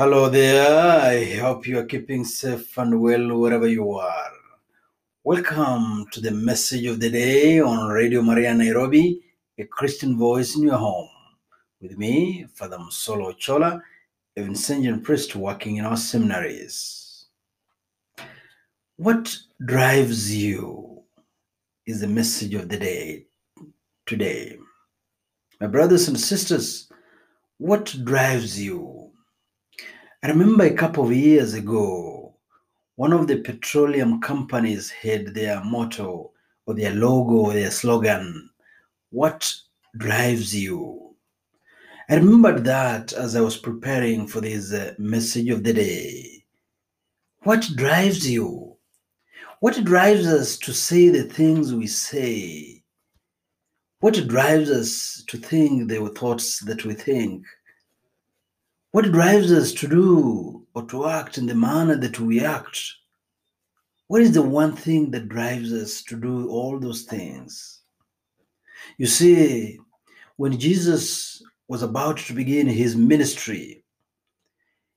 Hello there. I hope you are keeping safe and well wherever you are. Welcome to the message of the day on Radio Maria Nairobi, a Christian voice in your home. With me, Father Musolo Chola, a Vincentian priest working in our seminaries. What drives you is the message of the day today. My brothers and sisters, what drives you? I remember a couple of years ago, one of the petroleum companies had their motto or their logo or their slogan, What drives you? I remembered that as I was preparing for this uh, message of the day. What drives you? What drives us to say the things we say? What drives us to think the thoughts that we think? What drives us to do or to act in the manner that we act? What is the one thing that drives us to do all those things? You see, when Jesus was about to begin his ministry,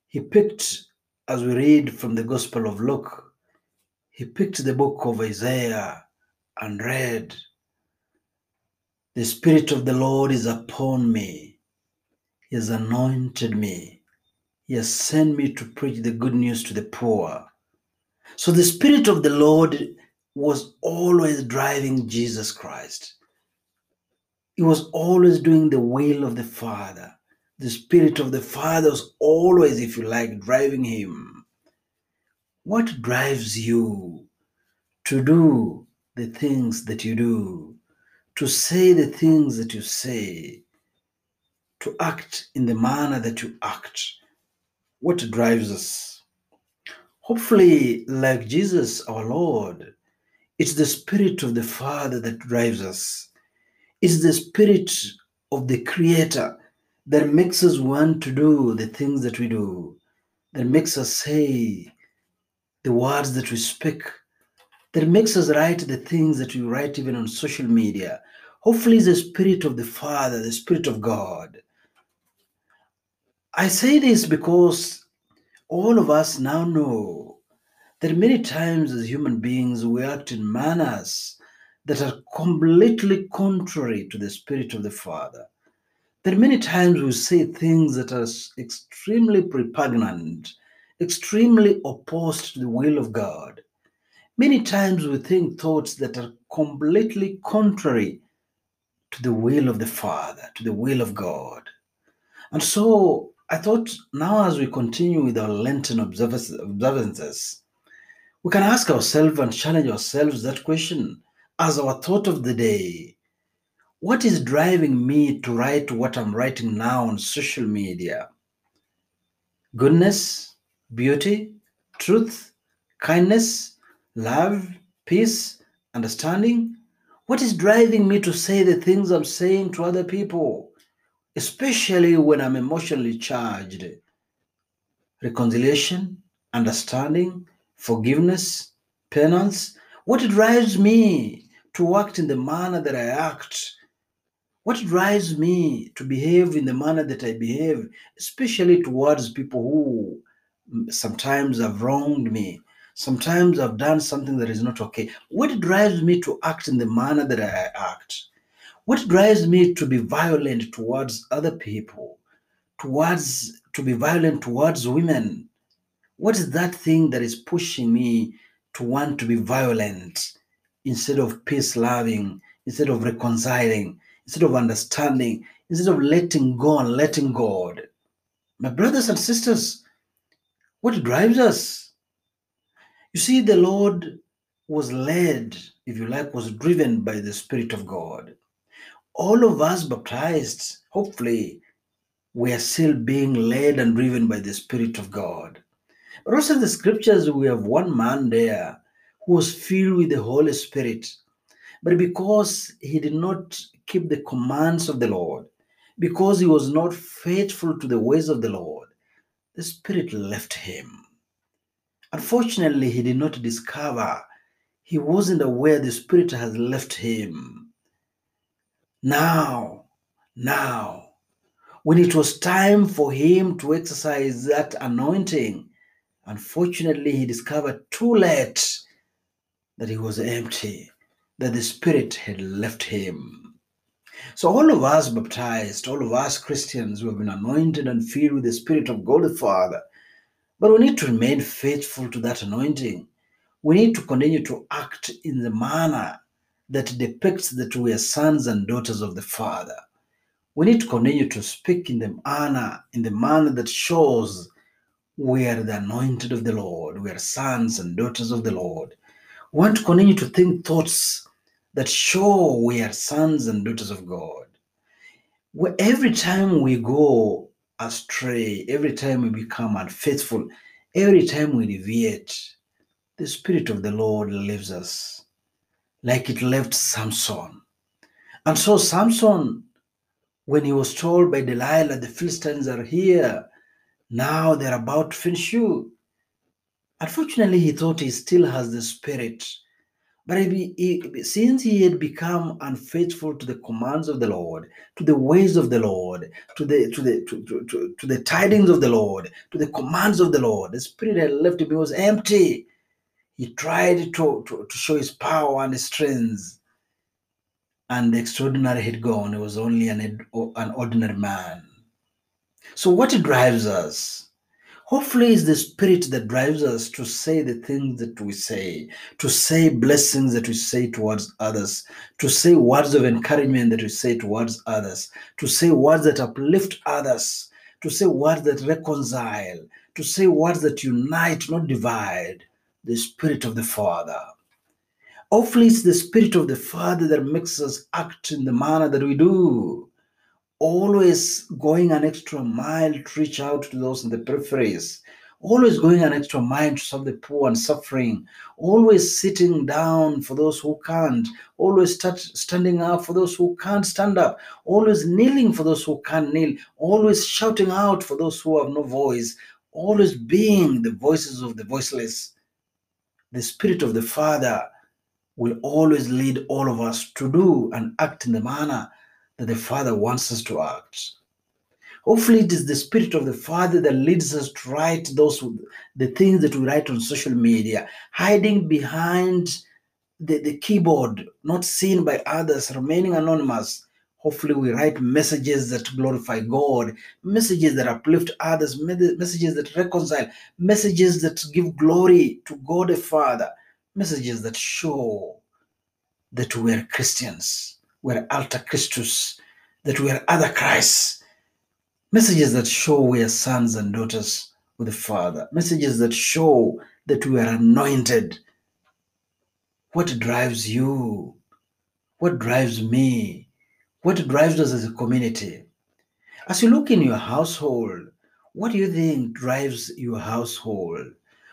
he picked, as we read from the Gospel of Luke, he picked the book of Isaiah and read, The Spirit of the Lord is upon me. He has anointed me. He has sent me to preach the good news to the poor. So the Spirit of the Lord was always driving Jesus Christ. He was always doing the will of the Father. The Spirit of the Father was always, if you like, driving him. What drives you to do the things that you do, to say the things that you say, to act in the manner that you act? What drives us? Hopefully, like Jesus our Lord, it's the Spirit of the Father that drives us. It's the Spirit of the Creator that makes us want to do the things that we do, that makes us say the words that we speak, that makes us write the things that we write even on social media. Hopefully, it's the Spirit of the Father, the Spirit of God. I say this because all of us now know that many times as human beings we act in manners that are completely contrary to the Spirit of the Father. That many times we say things that are extremely repugnant, extremely opposed to the will of God. Many times we think thoughts that are completely contrary to the will of the Father, to the will of God. And so I thought now, as we continue with our Lenten observances, we can ask ourselves and challenge ourselves that question as our thought of the day. What is driving me to write what I'm writing now on social media? Goodness, beauty, truth, kindness, love, peace, understanding? What is driving me to say the things I'm saying to other people? Especially when I'm emotionally charged. Reconciliation, understanding, forgiveness, penance. What drives me to act in the manner that I act? What drives me to behave in the manner that I behave, especially towards people who sometimes have wronged me? Sometimes I've done something that is not okay. What drives me to act in the manner that I act? What drives me to be violent towards other people, towards to be violent towards women? What is that thing that is pushing me to want to be violent instead of peace loving, instead of reconciling, instead of understanding, instead of letting go and letting God? My brothers and sisters, what drives us? You see, the Lord was led, if you like, was driven by the Spirit of God all of us baptized, hopefully, we are still being led and driven by the Spirit of God. But also in the scriptures, we have one man there who was filled with the Holy Spirit. But because he did not keep the commands of the Lord, because he was not faithful to the ways of the Lord, the Spirit left him. Unfortunately, he did not discover, he wasn't aware the Spirit has left him. Now, now, When it was time for him to exercise that anointing, unfortunately, he discovered too late that he was empty, that the Spirit had left him. So, all of us baptized, all of us Christians who have been anointed and filled with the Spirit of God the Father, but we need to remain faithful to that anointing. We need to continue to act in the manner that depicts that we are sons and daughters of the Father. We need to continue to speak in the manner, in the manner that shows we are the anointed of the Lord. We are sons and daughters of the Lord. We want to continue to think thoughts that show we are sons and daughters of God. Where every time we go astray, every time we become unfaithful, every time we deviate, the Spirit of the Lord leaves us like it left Samson. And so, Samson, when he was told by Delilah, the Philistines are here, now they're about to finish you. Unfortunately, he thought he still has the Spirit. But he, he, since he had become unfaithful to the commands of the Lord, to the ways of the Lord, to the to the to, to, to, to the tidings of the Lord, to the commands of the Lord, the Spirit had left him. He was empty. He tried to, to, to show his power and his strength, and the extraordinary had gone. He was only an, an ordinary man. So, what drives us? Hopefully, it's the spirit that drives us to say the things that we say, to say blessings that we say towards others, to say words of encouragement that we say towards others, to say words that uplift others, to say words that reconcile, to say words that unite, not divide. The spirit of the Father. Hopefully, it's the spirit of the Father that makes us act in the manner that we do. Always going an extra mile to reach out to those in the peripheries, always going an extra mile to serve the poor and suffering, always sitting down for those who can't, always start standing up for those who can't stand up, always kneeling for those who can't kneel, always shouting out for those who have no voice, always being the voices of the voiceless. The Spirit of the Father will always lead all of us to do and act in the manner that the Father wants us to act. Hopefully, it is the Spirit of the Father that leads us to write those the things that we write on social media, hiding behind the, the keyboard, not seen by others, remaining anonymous. Hopefully, we write messages that glorify God, messages that uplift others, messages that reconcile, messages that give glory to God the Father, messages that show that we are Christians we're alter Christus, that we are other Christ, Messages that show we are sons and daughters with the Father. Messages that show that we are anointed. What drives you? What drives me? What drives us as a community? As you look in your household, what do you think drives your household?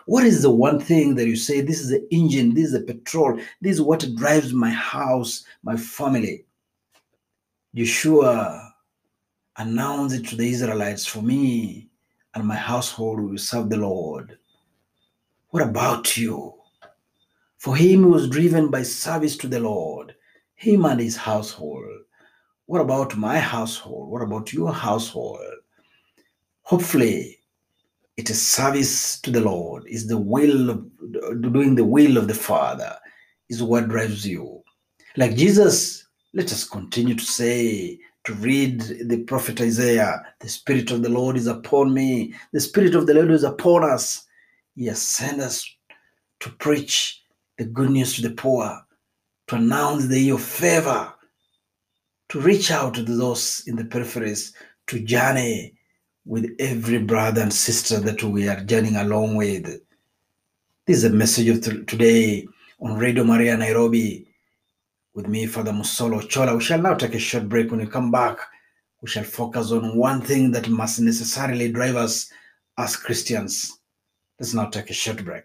What is the one thing that you say, this is the engine, this is the petrol, this is what drives my house, my family? Joshua announced it to the Israelites, for me and my household will serve the Lord. What about you? For him who was driven by service to the Lord, him and his household. What about my household? What about your household? Hopefully, it is service to the Lord, is the will of doing the will of the Father, is what drives you. Like Jesus, let us continue to say, to read the prophet Isaiah, the Spirit of the Lord is upon me, the Spirit of the Lord is upon us. He has sent us to preach the good news to the poor, to announce the year of favor, to reach out to those in the peripheries, to journey with every brother and sister that we are journeying along with. This is a message of today on Radio Maria Nairobi with me, Father Musolo Chola. We shall now take a short break. When we come back, we shall focus on one thing that must necessarily drive us as Christians. Let's now take a short break.